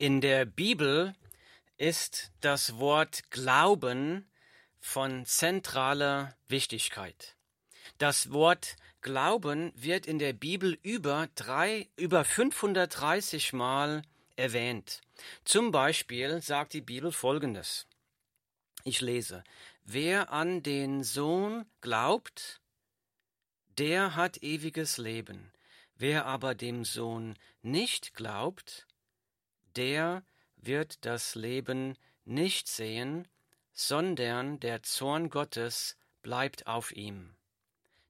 In der Bibel ist das Wort Glauben von zentraler Wichtigkeit. Das Wort Glauben wird in der Bibel über drei, über 530 Mal erwähnt. Zum Beispiel sagt die Bibel Folgendes. Ich lese, wer an den Sohn glaubt, der hat ewiges Leben. Wer aber dem Sohn nicht glaubt, der wird das Leben nicht sehen, sondern der Zorn Gottes bleibt auf ihm.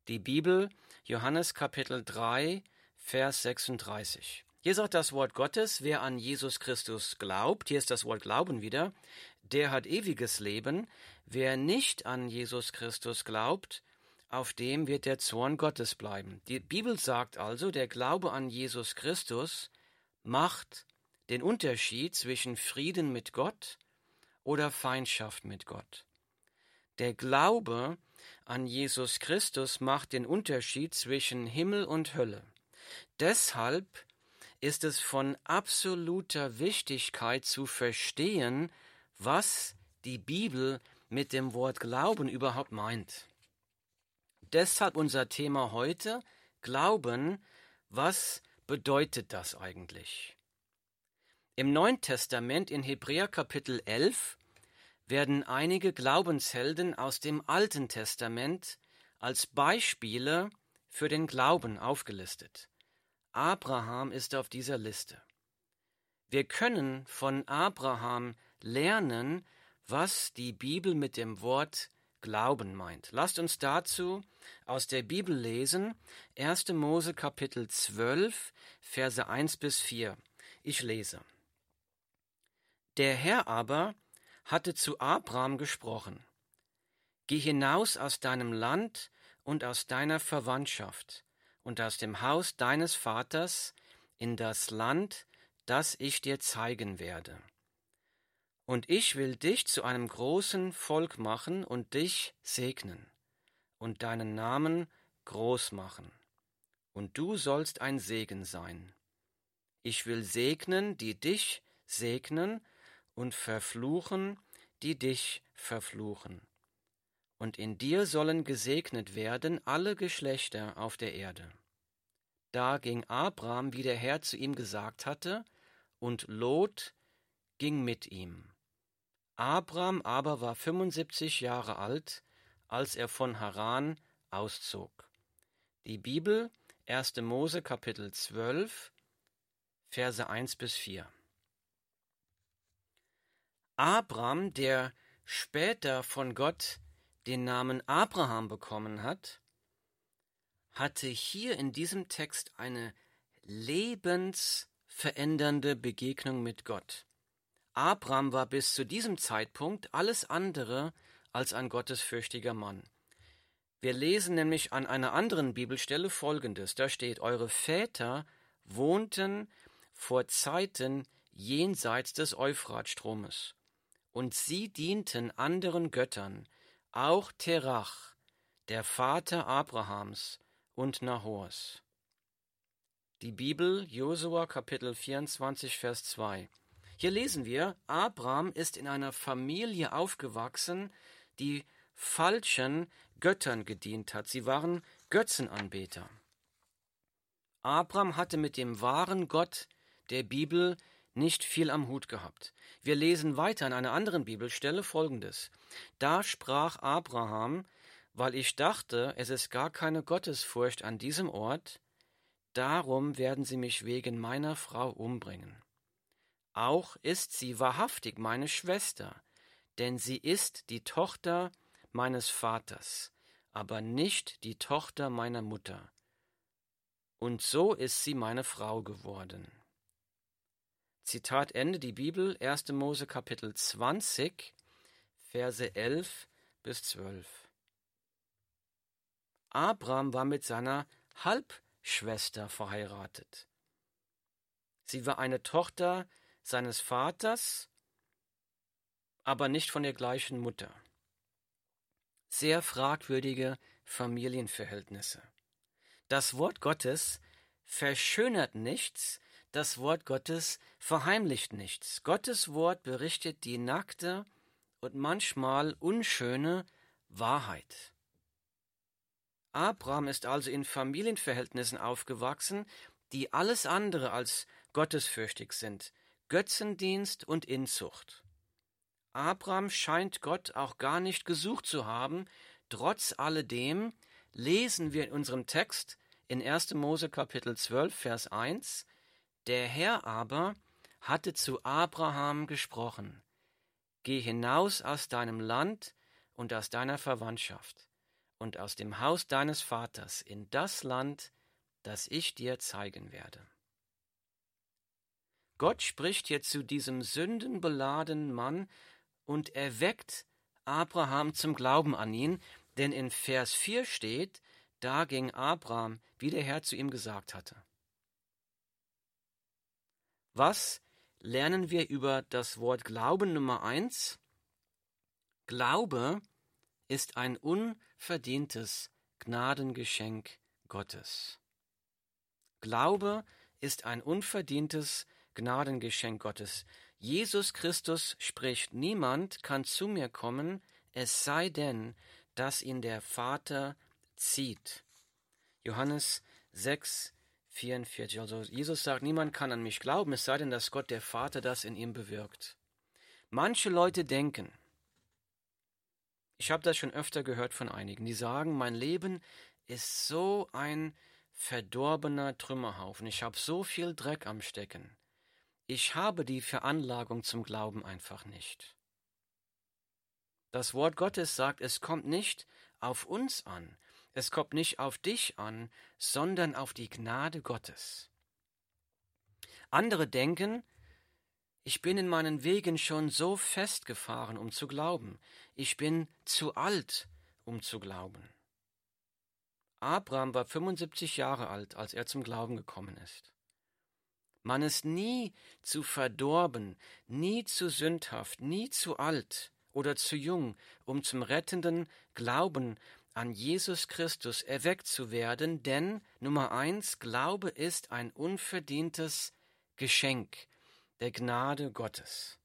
Die Bibel, Johannes Kapitel 3, Vers 36. Hier sagt das Wort Gottes, wer an Jesus Christus glaubt, hier ist das Wort Glauben wieder, der hat ewiges Leben. Wer nicht an Jesus Christus glaubt, auf dem wird der Zorn Gottes bleiben. Die Bibel sagt also, der Glaube an Jesus Christus macht den Unterschied zwischen Frieden mit Gott oder Feindschaft mit Gott. Der Glaube an Jesus Christus macht den Unterschied zwischen Himmel und Hölle. Deshalb ist es von absoluter Wichtigkeit zu verstehen, was die Bibel mit dem Wort Glauben überhaupt meint. Deshalb unser Thema heute Glauben, was bedeutet das eigentlich? Im Neuen Testament in Hebräer Kapitel 11 werden einige Glaubenshelden aus dem Alten Testament als Beispiele für den Glauben aufgelistet. Abraham ist auf dieser Liste. Wir können von Abraham lernen, was die Bibel mit dem Wort Glauben meint. Lasst uns dazu aus der Bibel lesen, 1. Mose Kapitel 12, Verse 1 bis 4. Ich lese. Der Herr aber hatte zu Abraham gesprochen, Geh hinaus aus deinem Land und aus deiner Verwandtschaft und aus dem Haus deines Vaters in das Land, das ich dir zeigen werde. Und ich will dich zu einem großen Volk machen und dich segnen und deinen Namen groß machen. Und du sollst ein Segen sein. Ich will segnen, die dich segnen, und verfluchen, die dich verfluchen. Und in dir sollen gesegnet werden alle Geschlechter auf der Erde. Da ging Abraham, wie der Herr zu ihm gesagt hatte, und Lot ging mit ihm. Abraham aber war 75 Jahre alt, als er von Haran auszog. Die Bibel, 1. Mose Kapitel 12, Verse 1 bis 4. Abraham, der später von Gott den Namen Abraham bekommen hat, hatte hier in diesem Text eine lebensverändernde Begegnung mit Gott. Abraham war bis zu diesem Zeitpunkt alles andere als ein gottesfürchtiger Mann. Wir lesen nämlich an einer anderen Bibelstelle Folgendes. Da steht, Eure Väter wohnten vor Zeiten jenseits des Euphratstromes und sie dienten anderen Göttern, auch Terach, der Vater Abrahams und Nahors. Die Bibel, Josua Kapitel 24, Vers 2. Hier lesen wir, Abraham ist in einer Familie aufgewachsen, die falschen Göttern gedient hat. Sie waren Götzenanbeter. Abraham hatte mit dem wahren Gott der Bibel nicht viel am Hut gehabt. Wir lesen weiter an einer anderen Bibelstelle folgendes. Da sprach Abraham, weil ich dachte, es ist gar keine Gottesfurcht an diesem Ort, darum werden sie mich wegen meiner Frau umbringen. Auch ist sie wahrhaftig meine Schwester, denn sie ist die Tochter meines Vaters, aber nicht die Tochter meiner Mutter. Und so ist sie meine Frau geworden. Zitat Ende die Bibel 1. Mose Kapitel 20 Verse 11 bis 12. Abraham war mit seiner Halbschwester verheiratet. Sie war eine Tochter seines Vaters, aber nicht von der gleichen Mutter. Sehr fragwürdige Familienverhältnisse. Das Wort Gottes verschönert nichts, das Wort Gottes verheimlicht nichts. Gottes Wort berichtet die nackte und manchmal unschöne Wahrheit. Abraham ist also in Familienverhältnissen aufgewachsen, die alles andere als gottesfürchtig sind, Götzendienst und Inzucht. Abraham scheint Gott auch gar nicht gesucht zu haben, trotz alledem lesen wir in unserem Text in 1. Mose Kapitel 12, Vers 1, der Herr aber hatte zu Abraham gesprochen, Geh hinaus aus deinem Land und aus deiner Verwandtschaft und aus dem Haus deines Vaters in das Land, das ich dir zeigen werde. Gott spricht hier zu diesem sündenbeladenen Mann und erweckt Abraham zum Glauben an ihn, denn in Vers 4 steht, da ging Abraham, wie der Herr zu ihm gesagt hatte. Was lernen wir über das Wort Glauben Nummer eins? Glaube ist ein unverdientes Gnadengeschenk Gottes. Glaube ist ein unverdientes Gnadengeschenk Gottes. Jesus Christus spricht, niemand kann zu mir kommen, es sei denn, dass ihn der Vater zieht. Johannes 6, 44. Also Jesus sagt, niemand kann an mich glauben, es sei denn, dass Gott der Vater das in ihm bewirkt. Manche Leute denken, ich habe das schon öfter gehört von einigen, die sagen, mein Leben ist so ein verdorbener Trümmerhaufen, ich habe so viel Dreck am Stecken. Ich habe die Veranlagung zum Glauben einfach nicht. Das Wort Gottes sagt, es kommt nicht auf uns an, es kommt nicht auf dich an, sondern auf die Gnade Gottes. Andere denken, ich bin in meinen Wegen schon so festgefahren, um zu glauben. Ich bin zu alt, um zu glauben. Abraham war 75 Jahre alt, als er zum Glauben gekommen ist. Man ist nie zu verdorben, nie zu sündhaft, nie zu alt oder zu jung, um zum rettenden Glauben an Jesus Christus erweckt zu werden, denn Nummer eins, Glaube ist ein unverdientes Geschenk der Gnade Gottes.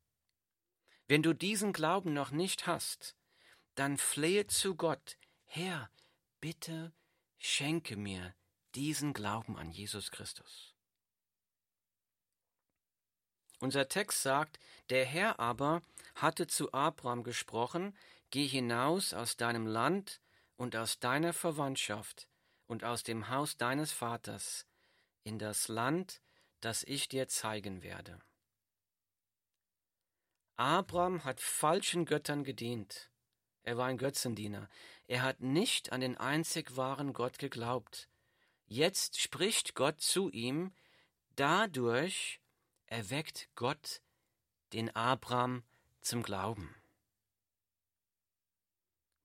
Wenn du diesen Glauben noch nicht hast, dann flehe zu Gott, Herr, bitte schenke mir diesen Glauben an Jesus Christus. Unser Text sagt, der Herr aber hatte zu Abraham gesprochen, Geh hinaus aus deinem Land und aus deiner Verwandtschaft und aus dem Haus deines Vaters in das Land, das ich dir zeigen werde. Abraham hat falschen Göttern gedient. Er war ein Götzendiener. Er hat nicht an den einzig wahren Gott geglaubt. Jetzt spricht Gott zu ihm, dadurch erweckt Gott den Abraham zum Glauben.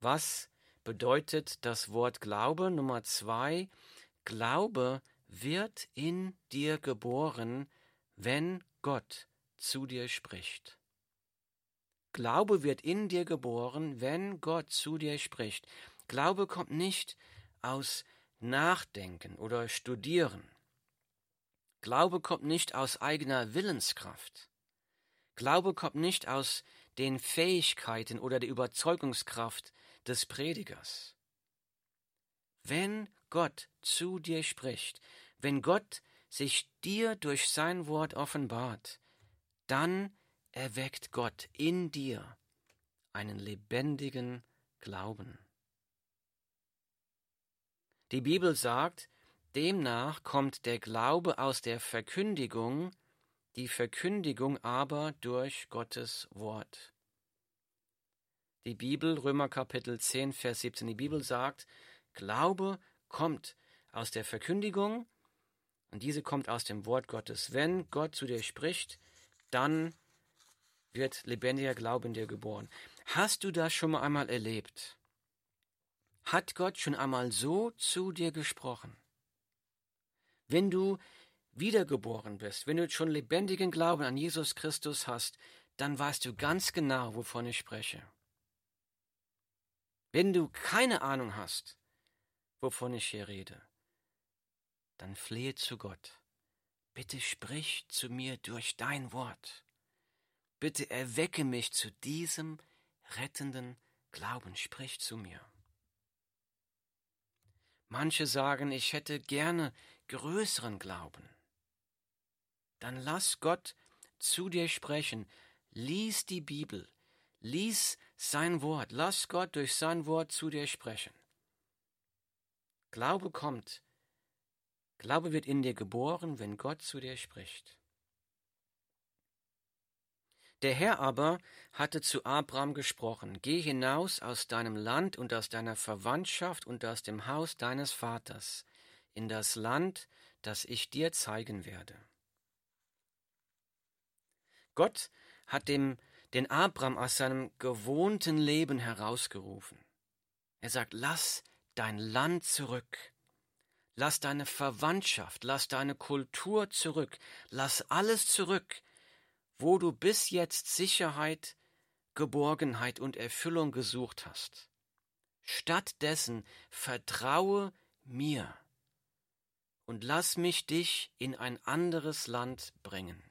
Was bedeutet das Wort Glaube. Nummer zwei, Glaube wird in dir geboren, wenn Gott zu dir spricht. Glaube wird in dir geboren, wenn Gott zu dir spricht. Glaube kommt nicht aus Nachdenken oder Studieren. Glaube kommt nicht aus eigener Willenskraft. Glaube kommt nicht aus den Fähigkeiten oder der Überzeugungskraft des Predigers. Wenn Gott zu dir spricht, wenn Gott sich dir durch sein Wort offenbart, dann erweckt Gott in dir einen lebendigen Glauben. Die Bibel sagt, demnach kommt der Glaube aus der Verkündigung, die Verkündigung aber durch Gottes Wort. Die Bibel, Römer Kapitel 10, Vers 17, die Bibel sagt, Glaube kommt aus der Verkündigung und diese kommt aus dem Wort Gottes. Wenn Gott zu dir spricht, dann wird lebendiger Glaube in dir geboren. Hast du das schon mal einmal erlebt? Hat Gott schon einmal so zu dir gesprochen? Wenn du wiedergeboren bist, wenn du schon lebendigen Glauben an Jesus Christus hast, dann weißt du ganz genau, wovon ich spreche. Wenn du keine Ahnung hast, wovon ich hier rede, dann flehe zu Gott. bitte sprich zu mir durch dein Wort. Bitte erwecke mich zu diesem rettenden Glauben, sprich zu mir. Manche sagen, ich hätte gerne größeren Glauben. Dann lass Gott zu dir sprechen, lies die Bibel, lies sein Wort, lass Gott durch sein Wort zu dir sprechen. Glaube kommt, Glaube wird in dir geboren, wenn Gott zu dir spricht. Der Herr aber hatte zu Abraham gesprochen, Geh hinaus aus deinem Land und aus deiner Verwandtschaft und aus dem Haus deines Vaters, in das Land, das ich dir zeigen werde. Gott hat dem, den Abraham aus seinem gewohnten Leben herausgerufen. Er sagt, lass dein Land zurück, lass deine Verwandtschaft, lass deine Kultur zurück, lass alles zurück, wo du bis jetzt Sicherheit, Geborgenheit und Erfüllung gesucht hast. Stattdessen vertraue mir und lass mich dich in ein anderes Land bringen.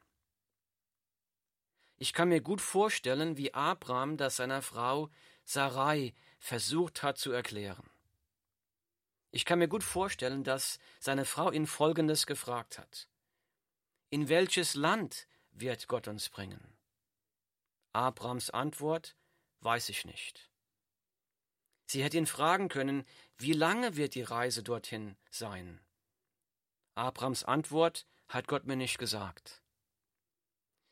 Ich kann mir gut vorstellen, wie Abraham das seiner Frau Sarai versucht hat zu erklären. Ich kann mir gut vorstellen, dass seine Frau ihn Folgendes gefragt hat. In welches Land wird Gott uns bringen? Abrams Antwort weiß ich nicht. Sie hätte ihn fragen können, wie lange wird die Reise dorthin sein? Abrams Antwort hat Gott mir nicht gesagt.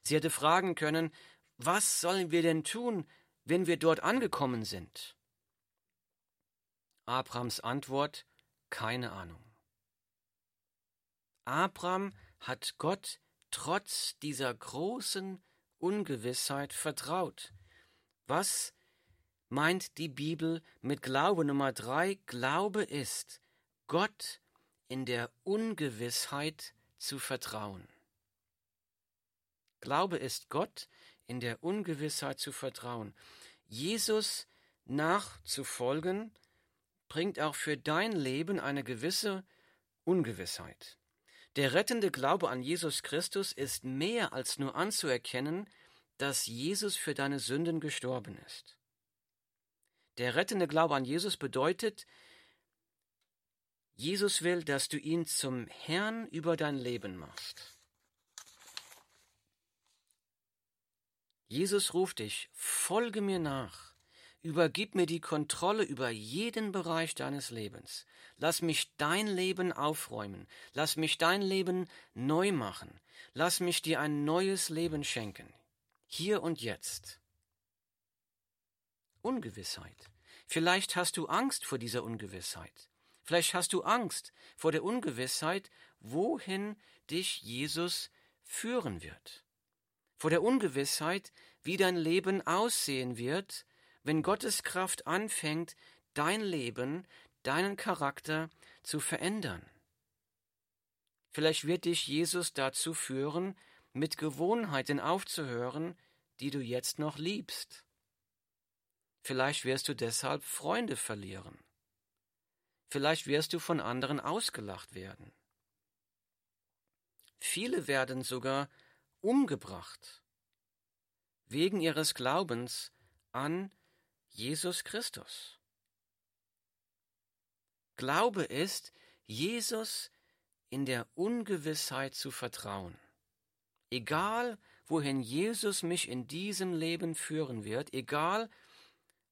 Sie hätte fragen können, was sollen wir denn tun, wenn wir dort angekommen sind? Abrams Antwort, keine Ahnung. Abraham hat Gott trotz dieser großen Ungewissheit vertraut. Was meint die Bibel mit Glaube Nummer drei? Glaube ist, Gott in der Ungewissheit zu vertrauen. Glaube ist Gott in der Ungewissheit zu vertrauen. Jesus nachzufolgen bringt auch für dein Leben eine gewisse Ungewissheit. Der rettende Glaube an Jesus Christus ist mehr als nur anzuerkennen, dass Jesus für deine Sünden gestorben ist. Der rettende Glaube an Jesus bedeutet, Jesus will, dass du ihn zum Herrn über dein Leben machst. Jesus ruft dich, folge mir nach. Übergib mir die Kontrolle über jeden Bereich deines Lebens. Lass mich dein Leben aufräumen. Lass mich dein Leben neu machen. Lass mich dir ein neues Leben schenken. Hier und jetzt. Ungewissheit. Vielleicht hast du Angst vor dieser Ungewissheit. Vielleicht hast du Angst vor der Ungewissheit, wohin dich Jesus führen wird. Vor der Ungewissheit, wie dein Leben aussehen wird, wenn Gottes Kraft anfängt, dein Leben, deinen Charakter zu verändern. Vielleicht wird dich Jesus dazu führen, mit Gewohnheiten aufzuhören, die du jetzt noch liebst. Vielleicht wirst du deshalb Freunde verlieren. Vielleicht wirst du von anderen ausgelacht werden. Viele werden sogar umgebracht wegen ihres Glaubens an Jesus Christus. Glaube ist, Jesus in der Ungewissheit zu vertrauen. Egal, wohin Jesus mich in diesem Leben führen wird, egal,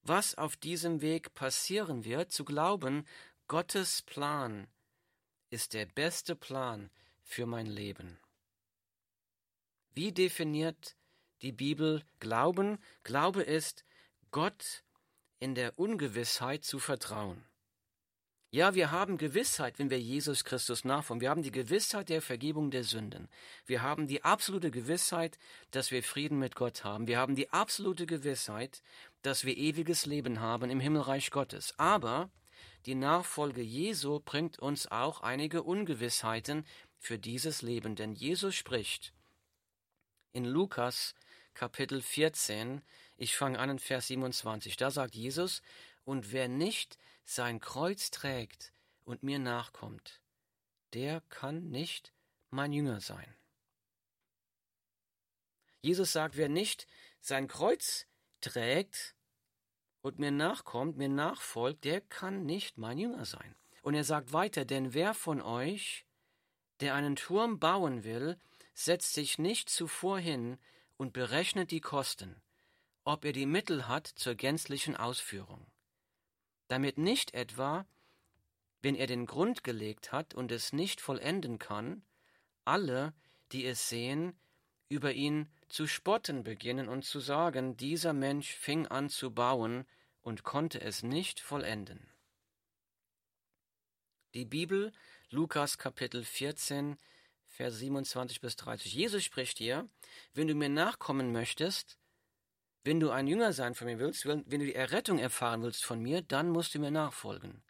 was auf diesem Weg passieren wird, zu glauben, Gottes Plan ist der beste Plan für mein Leben. Wie definiert die Bibel Glauben? Glaube ist, Gott in der Ungewissheit zu vertrauen. Ja, wir haben Gewissheit, wenn wir Jesus Christus nachfolgen. Wir haben die Gewissheit der Vergebung der Sünden. Wir haben die absolute Gewissheit, dass wir Frieden mit Gott haben. Wir haben die absolute Gewissheit, dass wir ewiges Leben haben im Himmelreich Gottes. Aber die Nachfolge Jesu bringt uns auch einige Ungewissheiten für dieses Leben. Denn Jesus spricht in Lukas Kapitel 14, ich fange an in Vers 27. Da sagt Jesus, und wer nicht sein Kreuz trägt und mir nachkommt, der kann nicht mein Jünger sein. Jesus sagt, wer nicht sein Kreuz trägt und mir nachkommt, mir nachfolgt, der kann nicht mein Jünger sein. Und er sagt weiter, denn wer von euch, der einen Turm bauen will, setzt sich nicht zuvor hin und berechnet die Kosten, ob er die Mittel hat zur gänzlichen Ausführung, damit nicht etwa, wenn er den Grund gelegt hat und es nicht vollenden kann, alle, die es sehen, über ihn zu spotten beginnen und zu sagen, dieser Mensch fing an zu bauen und konnte es nicht vollenden. Die Bibel, Lukas Kapitel 14, Vers 27 bis 30. Jesus spricht hier, wenn du mir nachkommen möchtest, wenn du ein Jünger sein von mir willst, wenn du die Errettung erfahren willst von mir, dann musst du mir nachfolgen.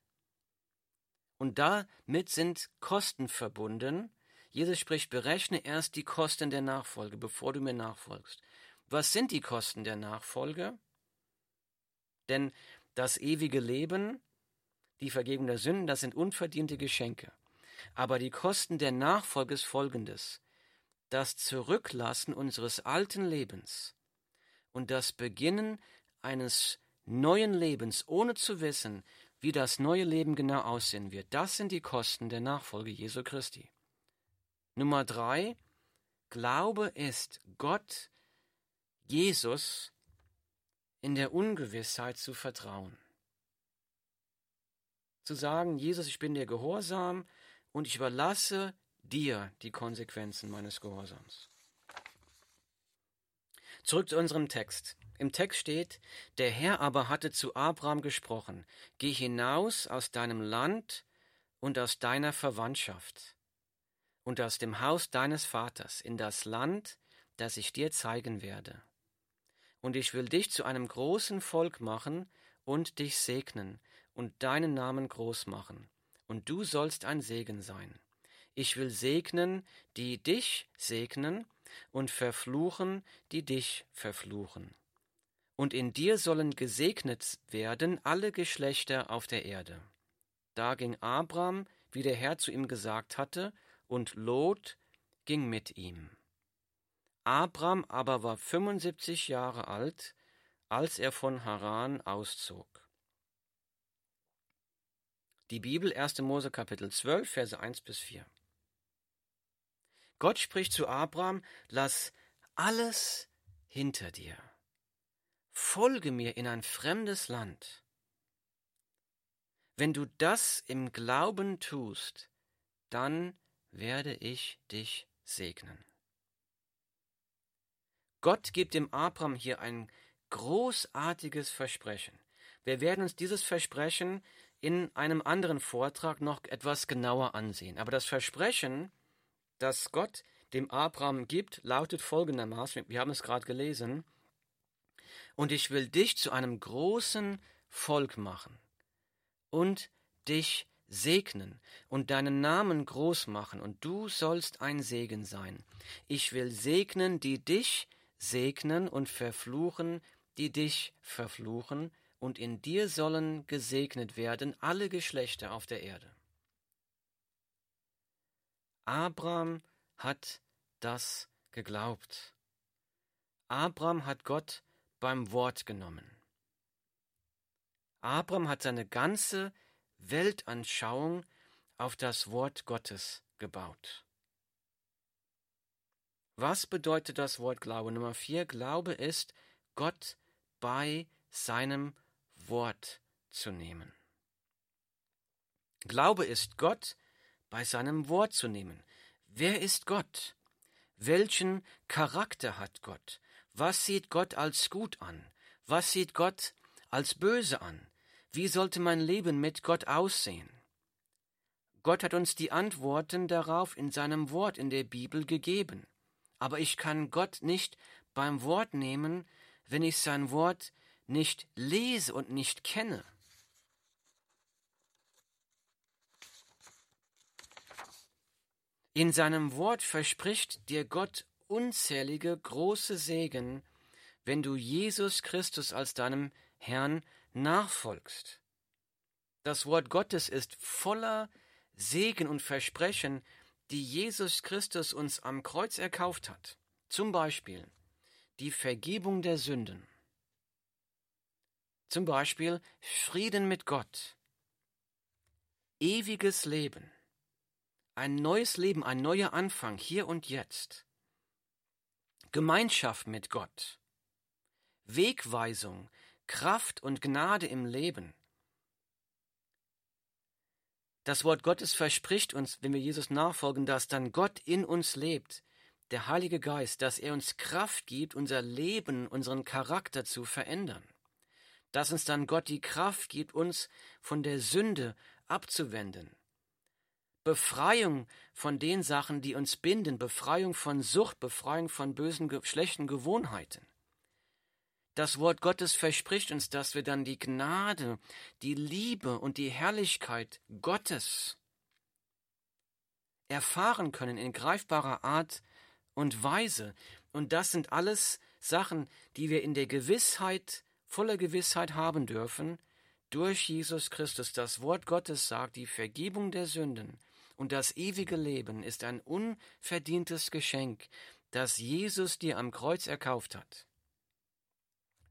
Und damit sind Kosten verbunden. Jesus spricht, berechne erst die Kosten der Nachfolge, bevor du mir nachfolgst. Was sind die Kosten der Nachfolge? Denn das ewige Leben, die Vergebung der Sünden, das sind unverdiente Geschenke. Aber die Kosten der Nachfolge ist folgendes. Das Zurücklassen unseres alten Lebens und das Beginnen eines neuen Lebens, ohne zu wissen, wie das neue Leben genau aussehen wird, das sind die Kosten der Nachfolge Jesu Christi. Nummer drei, Glaube ist Gott, Jesus in der Ungewissheit zu vertrauen. Zu sagen, Jesus, ich bin dir gehorsam, und ich überlasse dir die Konsequenzen meines Gehorsams. Zurück zu unserem Text. Im Text steht, der Herr aber hatte zu Abraham gesprochen, geh hinaus aus deinem Land und aus deiner Verwandtschaft und aus dem Haus deines Vaters in das Land, das ich dir zeigen werde. Und ich will dich zu einem großen Volk machen und dich segnen und deinen Namen groß machen und du sollst ein Segen sein. Ich will segnen, die dich segnen, und verfluchen, die dich verfluchen. Und in dir sollen gesegnet werden alle Geschlechter auf der Erde. Da ging Abram, wie der Herr zu ihm gesagt hatte, und Lot ging mit ihm. Abram aber war 75 Jahre alt, als er von Haran auszog. Die Bibel 1. Mose Kapitel 12, Verse 1 bis 4. Gott spricht zu Abraham, lass alles hinter dir. Folge mir in ein fremdes Land. Wenn du das im Glauben tust, dann werde ich dich segnen. Gott gibt dem Abraham hier ein großartiges Versprechen. Wir werden uns dieses Versprechen in einem anderen Vortrag noch etwas genauer ansehen. Aber das Versprechen, das Gott dem Abraham gibt, lautet folgendermaßen, wir haben es gerade gelesen, und ich will dich zu einem großen Volk machen und dich segnen und deinen Namen groß machen, und du sollst ein Segen sein. Ich will segnen, die dich segnen und verfluchen, die dich verfluchen, und in dir sollen gesegnet werden alle Geschlechter auf der Erde. Abraham hat das geglaubt. Abraham hat Gott beim Wort genommen. Abraham hat seine ganze Weltanschauung auf das Wort Gottes gebaut. Was bedeutet das Wort Glaube? Nummer vier, Glaube ist Gott bei seinem Wort zu nehmen. Glaube ist Gott bei seinem Wort zu nehmen. Wer ist Gott? Welchen Charakter hat Gott? Was sieht Gott als gut an? Was sieht Gott als böse an? Wie sollte mein Leben mit Gott aussehen? Gott hat uns die Antworten darauf in seinem Wort in der Bibel gegeben. Aber ich kann Gott nicht beim Wort nehmen, wenn ich sein Wort nicht lese und nicht kenne. In seinem Wort verspricht dir Gott unzählige große Segen, wenn du Jesus Christus als deinem Herrn nachfolgst. Das Wort Gottes ist voller Segen und Versprechen, die Jesus Christus uns am Kreuz erkauft hat, zum Beispiel die Vergebung der Sünden, zum Beispiel Frieden mit Gott, ewiges Leben, ein neues Leben, ein neuer Anfang hier und jetzt, Gemeinschaft mit Gott, Wegweisung, Kraft und Gnade im Leben. Das Wort Gottes verspricht uns, wenn wir Jesus nachfolgen, dass dann Gott in uns lebt, der Heilige Geist, dass er uns Kraft gibt, unser Leben, unseren Charakter zu verändern. Dass uns dann Gott die Kraft gibt, uns von der Sünde abzuwenden. Befreiung von den Sachen, die uns binden, Befreiung von Sucht, Befreiung von bösen, schlechten Gewohnheiten. Das Wort Gottes verspricht uns, dass wir dann die Gnade, die Liebe und die Herrlichkeit Gottes erfahren können in greifbarer Art und Weise. Und das sind alles Sachen, die wir in der Gewissheit, voller Gewissheit haben dürfen, durch Jesus Christus. Das Wort Gottes sagt, die Vergebung der Sünden und das ewige Leben ist ein unverdientes Geschenk, das Jesus dir am Kreuz erkauft hat.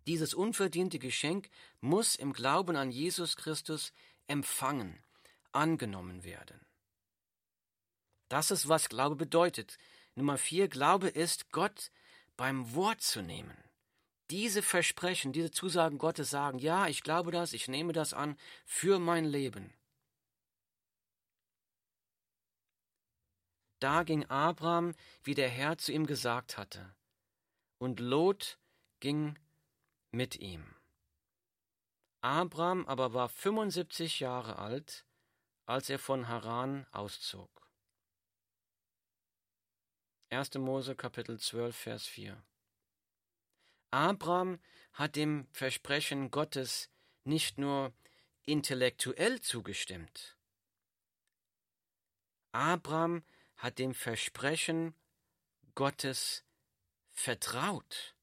Dieses unverdiente Geschenk muss im Glauben an Jesus Christus empfangen, angenommen werden. Das ist, was Glaube bedeutet. Nummer vier, Glaube ist, Gott beim Wort zu nehmen. Diese Versprechen, diese Zusagen Gottes sagen, ja, ich glaube das, ich nehme das an für mein Leben. Da ging Abraham, wie der Herr zu ihm gesagt hatte, und Lot ging mit ihm. Abraham aber war 75 Jahre alt, als er von Haran auszog. 1. Mose Kapitel 12 Vers 4 Abraham hat dem Versprechen Gottes nicht nur intellektuell zugestimmt. Abraham hat dem Versprechen Gottes vertraut.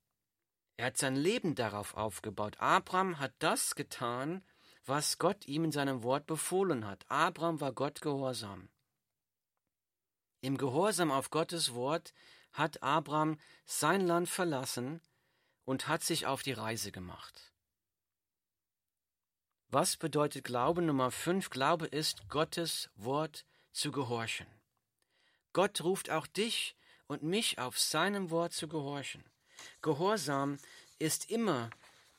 Er hat sein Leben darauf aufgebaut. Abraham hat das getan, was Gott ihm in seinem Wort befohlen hat. Abraham war Gott gehorsam. Im Gehorsam auf Gottes Wort hat Abraham sein Land verlassen und hat sich auf die Reise gemacht. Was bedeutet Glaube Nummer 5? Glaube ist, Gottes Wort zu gehorchen. Gott ruft auch dich und mich auf seinem Wort zu gehorchen. Gehorsam ist immer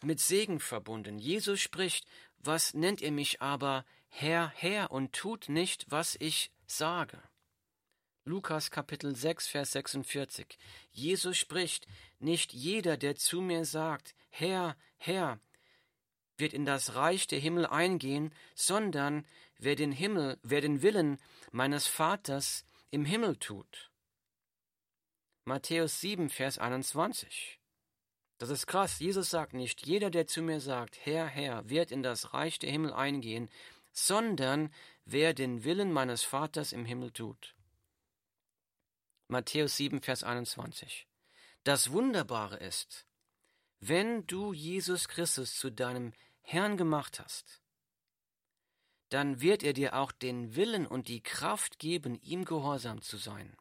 mit Segen verbunden. Jesus spricht, was nennt ihr mich aber Herr, Herr und tut nicht, was ich sage. Lukas Kapitel 6, Vers 46. Jesus spricht, nicht jeder, der zu mir sagt, Herr, Herr, wird in das Reich der Himmel eingehen, sondern wer den Himmel, wer den Willen meines Vaters im Himmel tut. Matthäus 7, Vers 21. Das ist krass. Jesus sagt nicht, jeder, der zu mir sagt, Herr, Herr, wird in das Reich der Himmel eingehen, sondern wer den Willen meines Vaters im Himmel tut. Matthäus 7, Vers 21. Das Wunderbare ist, wenn du Jesus Christus zu deinem Herrn gemacht hast, dann wird er dir auch den Willen und die Kraft geben, ihm gehorsam zu sein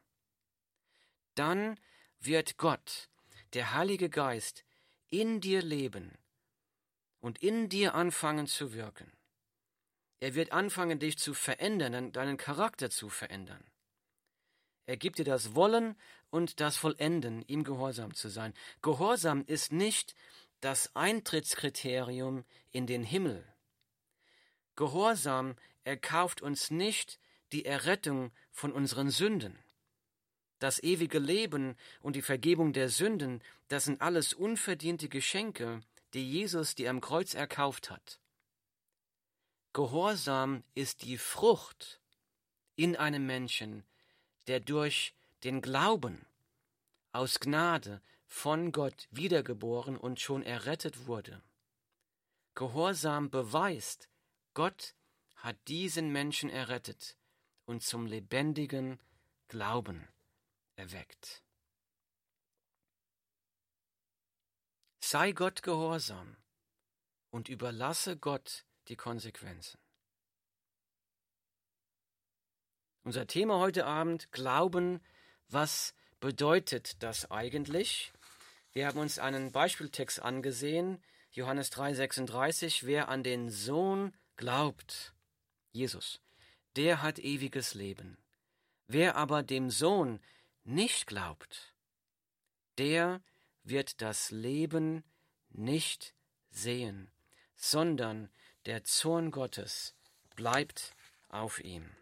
dann wird Gott, der Heilige Geist, in dir leben und in dir anfangen zu wirken. Er wird anfangen, dich zu verändern, deinen Charakter zu verändern. Er gibt dir das Wollen und das Vollenden, ihm gehorsam zu sein. Gehorsam ist nicht das Eintrittskriterium in den Himmel. Gehorsam erkauft uns nicht die Errettung von unseren Sünden. Das ewige Leben und die Vergebung der Sünden, das sind alles unverdiente Geschenke, die Jesus dir am Kreuz erkauft hat. Gehorsam ist die Frucht in einem Menschen, der durch den Glauben aus Gnade von Gott wiedergeboren und schon errettet wurde. Gehorsam beweist, Gott hat diesen Menschen errettet und zum lebendigen Glauben erweckt. Sei Gott gehorsam und überlasse Gott die Konsequenzen. Unser Thema heute Abend, Glauben, was bedeutet das eigentlich? Wir haben uns einen Beispieltext angesehen, Johannes 3:36, wer an den Sohn glaubt, Jesus, der hat ewiges Leben. Wer aber dem Sohn nicht glaubt, der wird das Leben nicht sehen, sondern der Zorn Gottes bleibt auf ihm.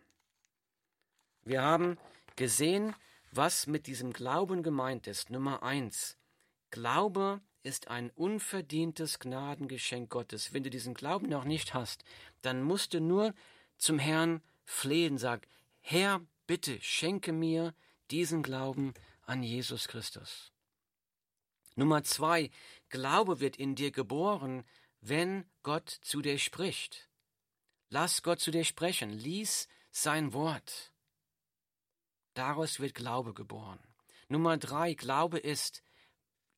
Wir haben gesehen, was mit diesem Glauben gemeint ist. Nummer eins. Glaube ist ein unverdientes Gnadengeschenk Gottes. Wenn du diesen Glauben noch nicht hast, dann musst du nur zum Herrn flehen, sag, Herr, bitte schenke mir diesen Glauben an Jesus Christus. Nummer zwei, Glaube wird in dir geboren, wenn Gott zu dir spricht. Lass Gott zu dir sprechen, lies sein Wort. Daraus wird Glaube geboren. Nummer drei, Glaube ist,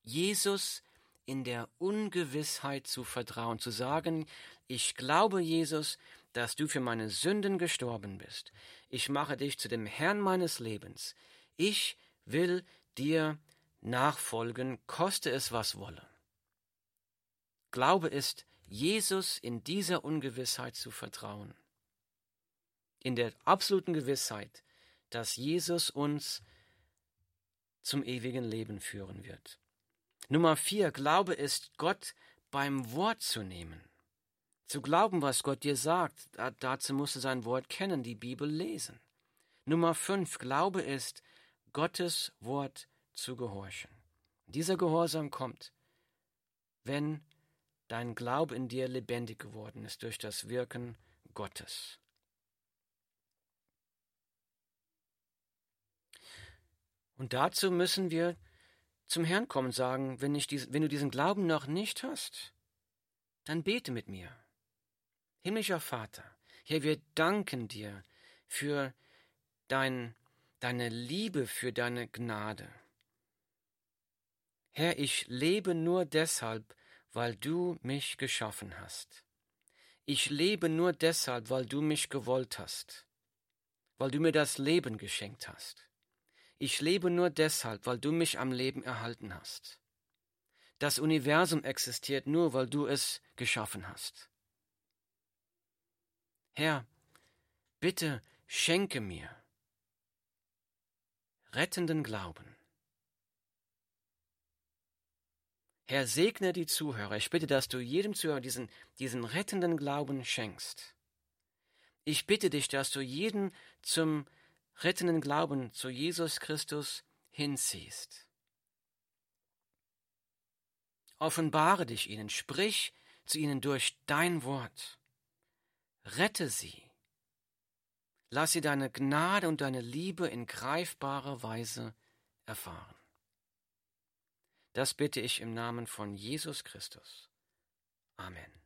Jesus in der Ungewissheit zu vertrauen, zu sagen, ich glaube, Jesus, dass du für meine Sünden gestorben bist. Ich mache dich zu dem Herrn meines Lebens. Ich will dir nachfolgen, koste es was wolle. Glaube ist, Jesus in dieser Ungewissheit zu vertrauen. In der absoluten Gewissheit, dass Jesus uns zum ewigen Leben führen wird. Nummer vier, Glaube ist, Gott beim Wort zu nehmen. Zu glauben, was Gott dir sagt, dazu musst du sein Wort kennen, die Bibel lesen. Nummer fünf, Glaube ist, Gottes Wort zu gehorchen. Dieser Gehorsam kommt, wenn dein Glaube in dir lebendig geworden ist durch das Wirken Gottes. Und dazu müssen wir zum Herrn kommen und sagen, wenn, dies, wenn du diesen Glauben noch nicht hast, dann bete mit mir. Himmlischer Vater, Herr, wir danken dir für dein, deine Liebe, für deine Gnade. Herr, ich lebe nur deshalb, weil du mich geschaffen hast. Ich lebe nur deshalb, weil du mich gewollt hast, weil du mir das Leben geschenkt hast. Ich lebe nur deshalb, weil du mich am Leben erhalten hast. Das Universum existiert nur, weil du es geschaffen hast. Herr, bitte schenke mir rettenden Glauben Herr, segne die Zuhörer. Ich bitte, dass du jedem Zuhörer diesen, diesen rettenden Glauben schenkst. Ich bitte dich, dass du jeden zum rettenden Glauben zu Jesus Christus hinziehst. Offenbare dich ihnen, sprich zu ihnen durch dein Wort. Rette sie. Lass sie deine Gnade und deine Liebe in greifbarer Weise erfahren. Das bitte ich im Namen von Jesus Christus. Amen.